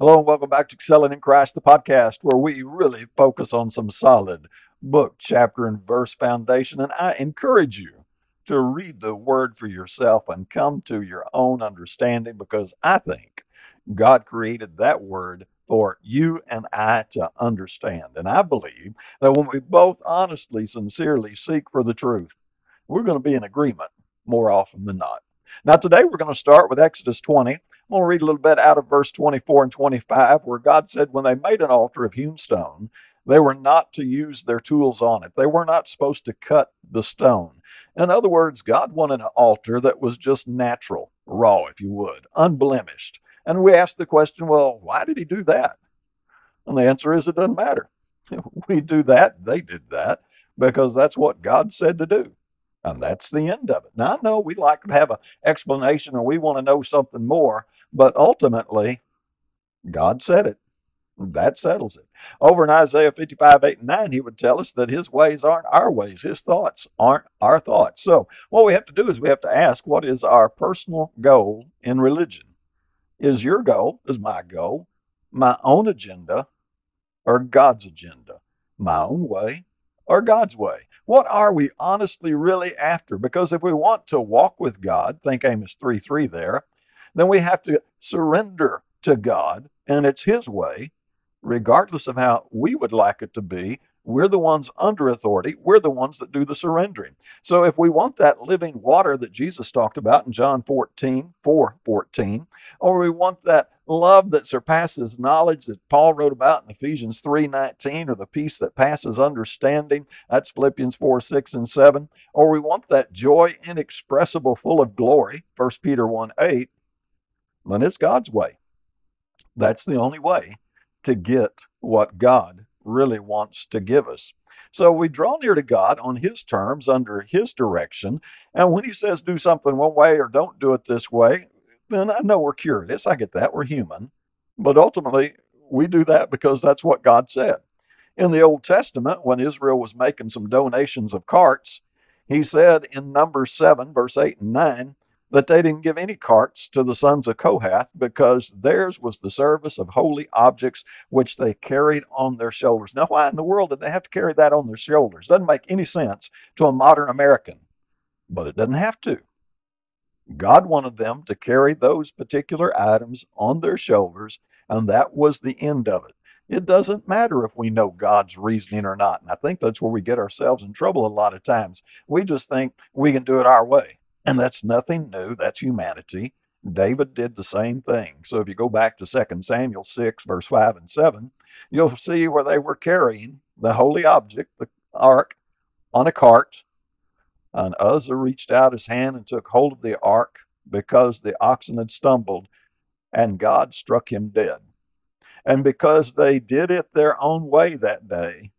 Hello and welcome back to Excelling in Christ, the podcast where we really focus on some solid book, chapter, and verse foundation. And I encourage you to read the word for yourself and come to your own understanding because I think God created that word for you and I to understand. And I believe that when we both honestly, sincerely seek for the truth, we're going to be in agreement more often than not. Now, today we're going to start with Exodus 20. I'm going to read a little bit out of verse 24 and 25, where God said, When they made an altar of hewn stone, they were not to use their tools on it. They were not supposed to cut the stone. In other words, God wanted an altar that was just natural, raw, if you would, unblemished. And we ask the question, well, why did he do that? And the answer is it doesn't matter. We do that, they did that, because that's what God said to do. And that's the end of it. Now, I know we like to have an explanation and we want to know something more, but ultimately, God said it. That settles it. Over in Isaiah 55, 8, and 9, he would tell us that his ways aren't our ways. His thoughts aren't our thoughts. So, what we have to do is we have to ask what is our personal goal in religion? Is your goal, is my goal, my own agenda, or God's agenda? My own way or God's way? What are we honestly really after? Because if we want to walk with God, think Amos 3 3 there, then we have to surrender to God, and it's His way, regardless of how we would like it to be. We're the ones under authority. We're the ones that do the surrendering. So if we want that living water that Jesus talked about in John 14, 4 14, or we want that love that surpasses knowledge that Paul wrote about in Ephesians 3 19, or the peace that passes understanding, that's Philippians 4 6 and 7, or we want that joy inexpressible, full of glory, 1 Peter 1 8, then it's God's way. That's the only way to get what God really wants to give us. So we draw near to God on His terms, under His direction. And when He says do something one way or don't do it this way, then I know we're curious. I get that. We're human. But ultimately, we do that because that's what God said. In the Old Testament, when Israel was making some donations of carts, He said in Numbers 7, verse 8 and 9, that they didn't give any carts to the sons of Kohath because theirs was the service of holy objects which they carried on their shoulders. Now, why in the world did they have to carry that on their shoulders? Doesn't make any sense to a modern American, but it doesn't have to. God wanted them to carry those particular items on their shoulders, and that was the end of it. It doesn't matter if we know God's reasoning or not. And I think that's where we get ourselves in trouble a lot of times. We just think we can do it our way. And that's nothing new. That's humanity. David did the same thing. So if you go back to 2 Samuel 6, verse 5 and 7, you'll see where they were carrying the holy object, the ark, on a cart. And Uzzah reached out his hand and took hold of the ark because the oxen had stumbled, and God struck him dead. And because they did it their own way that day,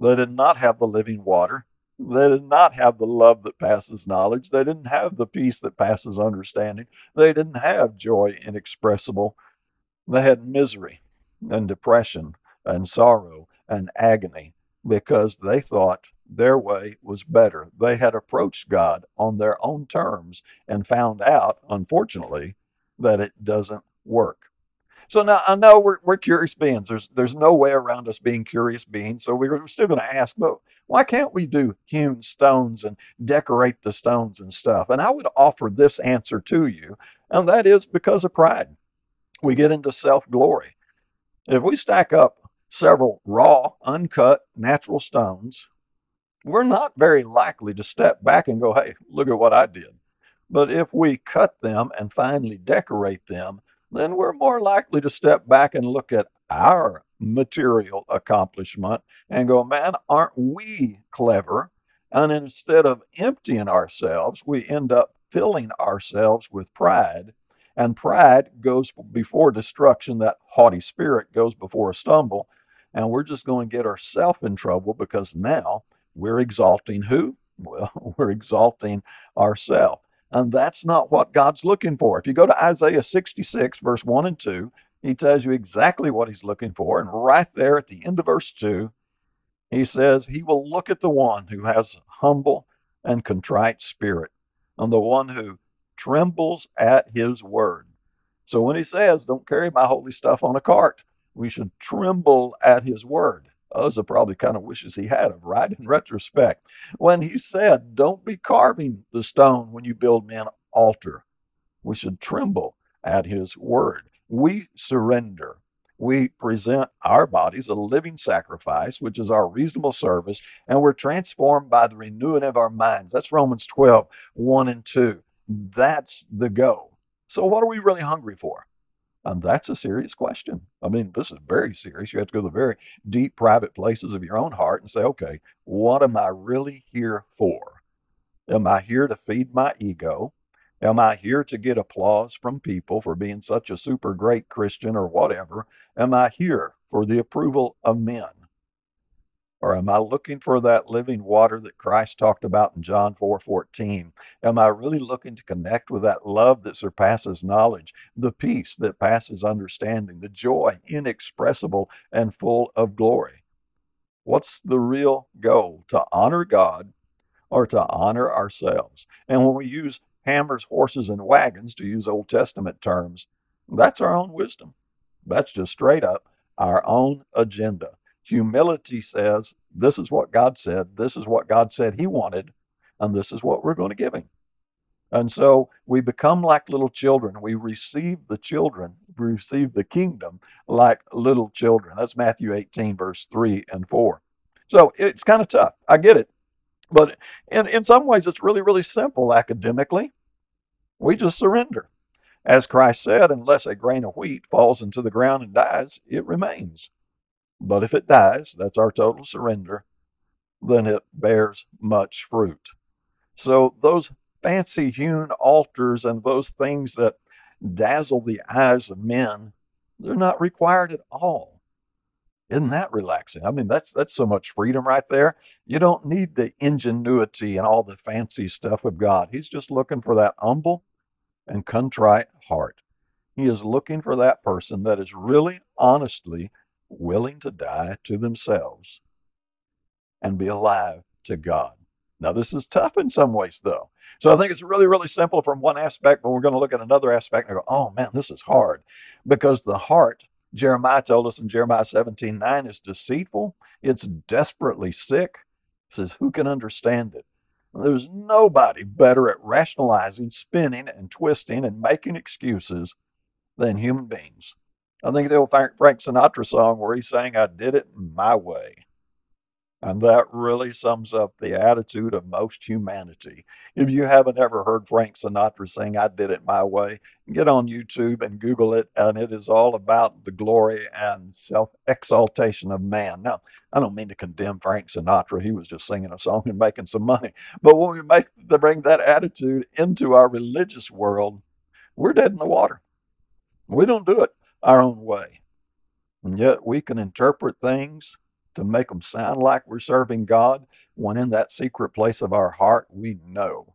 they did not have the living water, they did not have the love that passes knowledge. They didn't have the peace that passes understanding. They didn't have joy inexpressible. They had misery and depression and sorrow and agony because they thought their way was better. They had approached God on their own terms and found out, unfortunately, that it doesn't work. So now I know we're, we're curious beings. There's there's no way around us being curious beings. So we're still going to ask, but why can't we do hewn stones and decorate the stones and stuff? And I would offer this answer to you, and that is because of pride. We get into self glory. If we stack up several raw, uncut, natural stones, we're not very likely to step back and go, hey, look at what I did. But if we cut them and finally decorate them, then we're more likely to step back and look at our material accomplishment and go, man, aren't we clever? And instead of emptying ourselves, we end up filling ourselves with pride. And pride goes before destruction. That haughty spirit goes before a stumble. And we're just going to get ourselves in trouble because now we're exalting who? Well, we're exalting ourselves. And that's not what God's looking for. If you go to Isaiah 66, verse 1 and 2, he tells you exactly what he's looking for. And right there at the end of verse 2, he says, He will look at the one who has humble and contrite spirit, and the one who trembles at his word. So when he says, Don't carry my holy stuff on a cart, we should tremble at his word. Uzzah probably kind of wishes he had of, right? In retrospect. When he said, Don't be carving the stone when you build an altar, we should tremble at his word. We surrender. We present our bodies a living sacrifice, which is our reasonable service, and we're transformed by the renewing of our minds. That's Romans 12, 1 and 2. That's the go. So, what are we really hungry for? And that's a serious question. I mean, this is very serious. You have to go to the very deep, private places of your own heart and say, okay, what am I really here for? Am I here to feed my ego? Am I here to get applause from people for being such a super great Christian or whatever? Am I here for the approval of men? Or am I looking for that living water that Christ talked about in John 4 14? Am I really looking to connect with that love that surpasses knowledge, the peace that passes understanding, the joy inexpressible and full of glory? What's the real goal? To honor God or to honor ourselves? And when we use hammers, horses, and wagons, to use Old Testament terms, that's our own wisdom. That's just straight up our own agenda. Humility says, This is what God said, this is what God said He wanted, and this is what we're going to give Him. And so we become like little children. We receive the children, we receive the kingdom like little children. That's Matthew 18, verse 3 and 4. So it's kind of tough. I get it. But in, in some ways, it's really, really simple academically. We just surrender. As Christ said, unless a grain of wheat falls into the ground and dies, it remains. But if it dies, that's our total surrender, then it bears much fruit. So those fancy hewn altars and those things that dazzle the eyes of men, they're not required at all. Isn't that relaxing? I mean, that's that's so much freedom right there. You don't need the ingenuity and all the fancy stuff of God. He's just looking for that humble and contrite heart. He is looking for that person that is really honestly willing to die to themselves and be alive to God. Now, this is tough in some ways, though. So I think it's really, really simple from one aspect, but we're going to look at another aspect and go, oh man, this is hard. Because the heart, Jeremiah told us in Jeremiah 17 9, is deceitful, it's desperately sick. Says, who can understand it? There's nobody better at rationalizing, spinning, and twisting and making excuses than human beings. I think the old Frank Sinatra song where he sang, I did it my way. And that really sums up the attitude of most humanity. If you haven't ever heard Frank Sinatra sing, I Did It My Way, get on YouTube and Google it, and it is all about the glory and self exaltation of man. Now, I don't mean to condemn Frank Sinatra. He was just singing a song and making some money. But when we make bring that attitude into our religious world, we're dead in the water. We don't do it our own way. And yet we can interpret things to make them sound like we're serving God when in that secret place of our heart we know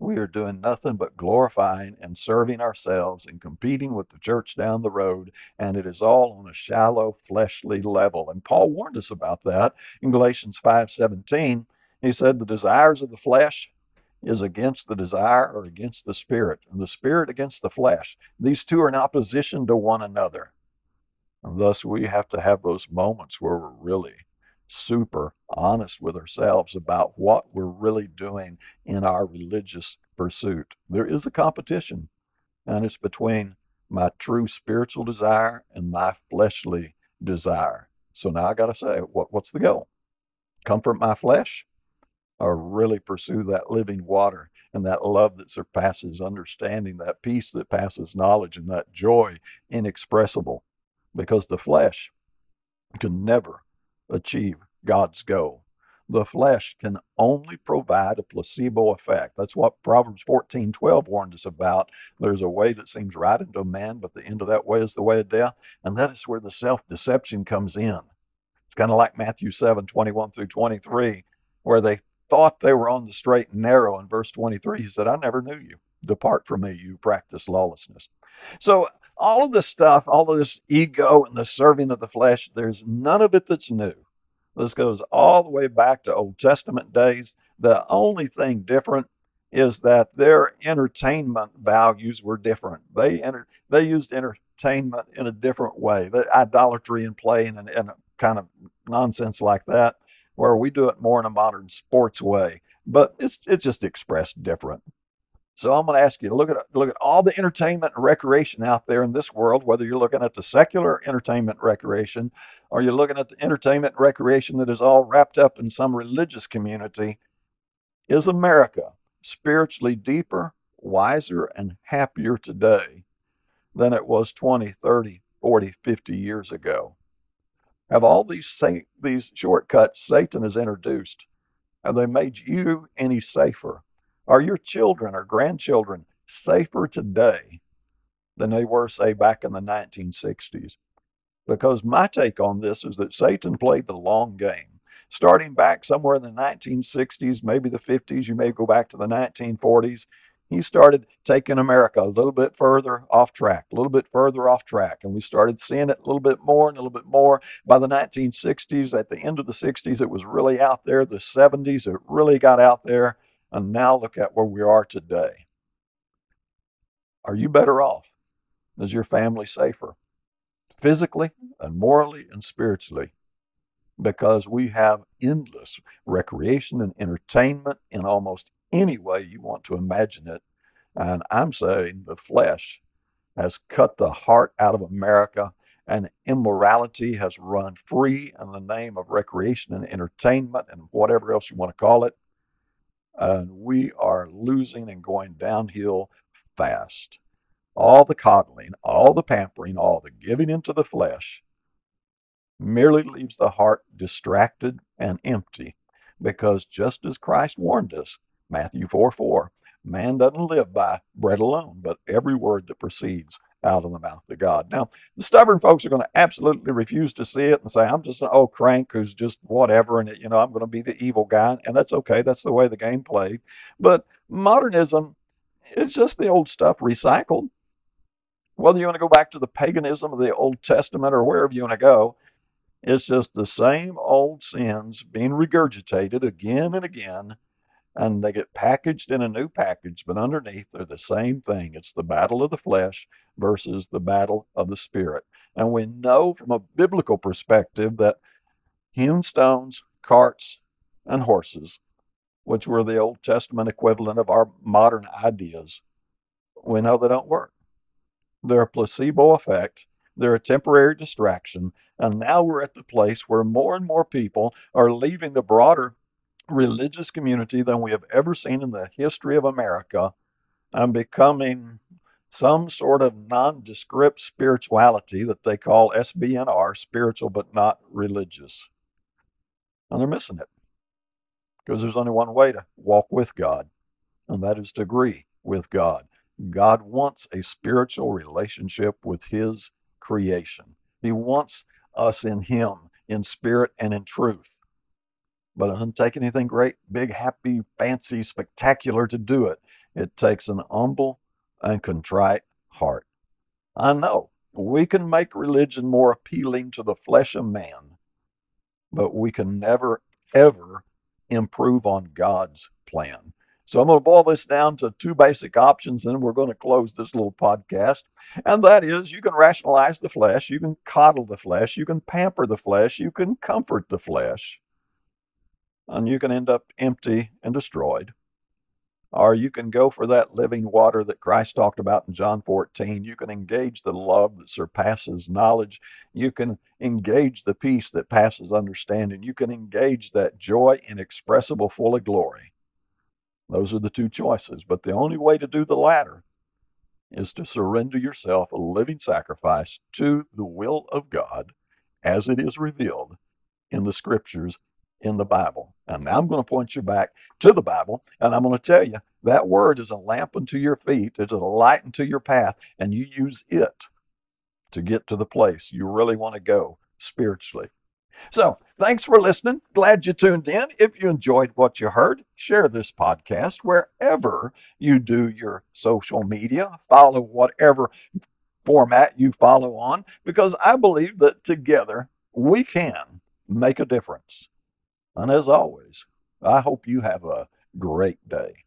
we are doing nothing but glorifying and serving ourselves and competing with the church down the road and it is all on a shallow fleshly level and paul warned us about that in galatians 5.17 he said the desires of the flesh is against the desire or against the spirit and the spirit against the flesh these two are in opposition to one another and thus, we have to have those moments where we're really super honest with ourselves about what we're really doing in our religious pursuit. There is a competition, and it's between my true spiritual desire and my fleshly desire. So now I got to say, what, what's the goal? Comfort my flesh or really pursue that living water and that love that surpasses understanding, that peace that passes knowledge, and that joy inexpressible because the flesh can never achieve God's goal. The flesh can only provide a placebo effect. That's what Proverbs 14:12 warned us about. There's a way that seems right unto a man, but the end of that way is the way of death. And that is where the self-deception comes in. It's kind of like Matthew 7:21 through 23, where they thought they were on the straight and narrow. In verse 23, he said, I never knew you. Depart from me, you practice lawlessness. So all of this stuff, all of this ego and the serving of the flesh, there's none of it that's new. This goes all the way back to Old Testament days. The only thing different is that their entertainment values were different. They enter, they used entertainment in a different way, the idolatry and playing and, and kind of nonsense like that, where we do it more in a modern sports way. But it's it's just expressed different. So I'm going to ask you to look at look at all the entertainment and recreation out there in this world, whether you're looking at the secular entertainment recreation or you're looking at the entertainment recreation that is all wrapped up in some religious community. Is America spiritually deeper, wiser, and happier today than it was 20, 30, 40, 50 years ago? Have all these these shortcuts Satan has introduced, have they made you any safer? Are your children or grandchildren safer today than they were, say, back in the 1960s? Because my take on this is that Satan played the long game. Starting back somewhere in the 1960s, maybe the 50s, you may go back to the 1940s, he started taking America a little bit further off track, a little bit further off track. And we started seeing it a little bit more and a little bit more. By the 1960s, at the end of the 60s, it was really out there. The 70s, it really got out there. And now look at where we are today. Are you better off? Is your family safer? Physically and morally and spiritually. Because we have endless recreation and entertainment in almost any way you want to imagine it. And I'm saying the flesh has cut the heart out of America and immorality has run free in the name of recreation and entertainment and whatever else you want to call it and we are losing and going downhill fast. All the coddling, all the pampering, all the giving into the flesh merely leaves the heart distracted and empty because just as Christ warned us, Matthew 4 4, man doesn't live by bread alone, but every word that proceeds out of the mouth of God. Now, the stubborn folks are going to absolutely refuse to see it and say, I'm just an old crank who's just whatever, and you know, I'm going to be the evil guy. And that's okay. That's the way the game played. But modernism it's just the old stuff recycled. Whether you want to go back to the paganism of the Old Testament or wherever you want to go, it's just the same old sins being regurgitated again and again and they get packaged in a new package, but underneath they're the same thing. It's the battle of the flesh versus the battle of the spirit. And we know from a biblical perspective that hewn stones, carts, and horses, which were the Old Testament equivalent of our modern ideas, we know they don't work. They're a placebo effect. They're a temporary distraction. And now we're at the place where more and more people are leaving the broader religious community than we have ever seen in the history of America and becoming some sort of nondescript spirituality that they call SBNR, spiritual but not religious. And they're missing it because there's only one way to walk with God, and that is to agree with God. God wants a spiritual relationship with His creation. He wants us in Him, in spirit and in truth. But it doesn't take anything great, big, happy, fancy, spectacular to do it. It takes an humble and contrite heart. I know we can make religion more appealing to the flesh of man, but we can never, ever improve on God's plan. So I'm going to boil this down to two basic options, and we're going to close this little podcast. And that is you can rationalize the flesh, you can coddle the flesh, you can pamper the flesh, you can comfort the flesh and you can end up empty and destroyed. Or you can go for that living water that Christ talked about in John 14. You can engage the love that surpasses knowledge. You can engage the peace that passes understanding. You can engage that joy inexpressible, full of glory. Those are the two choices. But the only way to do the latter is to surrender yourself a living sacrifice to the will of God as it is revealed in the scriptures in the Bible. And now I'm going to point you back to the Bible, and I'm going to tell you that word is a lamp unto your feet, it's a light unto your path, and you use it to get to the place you really want to go spiritually. So, thanks for listening. Glad you tuned in. If you enjoyed what you heard, share this podcast wherever you do your social media. Follow whatever format you follow on, because I believe that together we can make a difference. And as always, I hope you have a great day.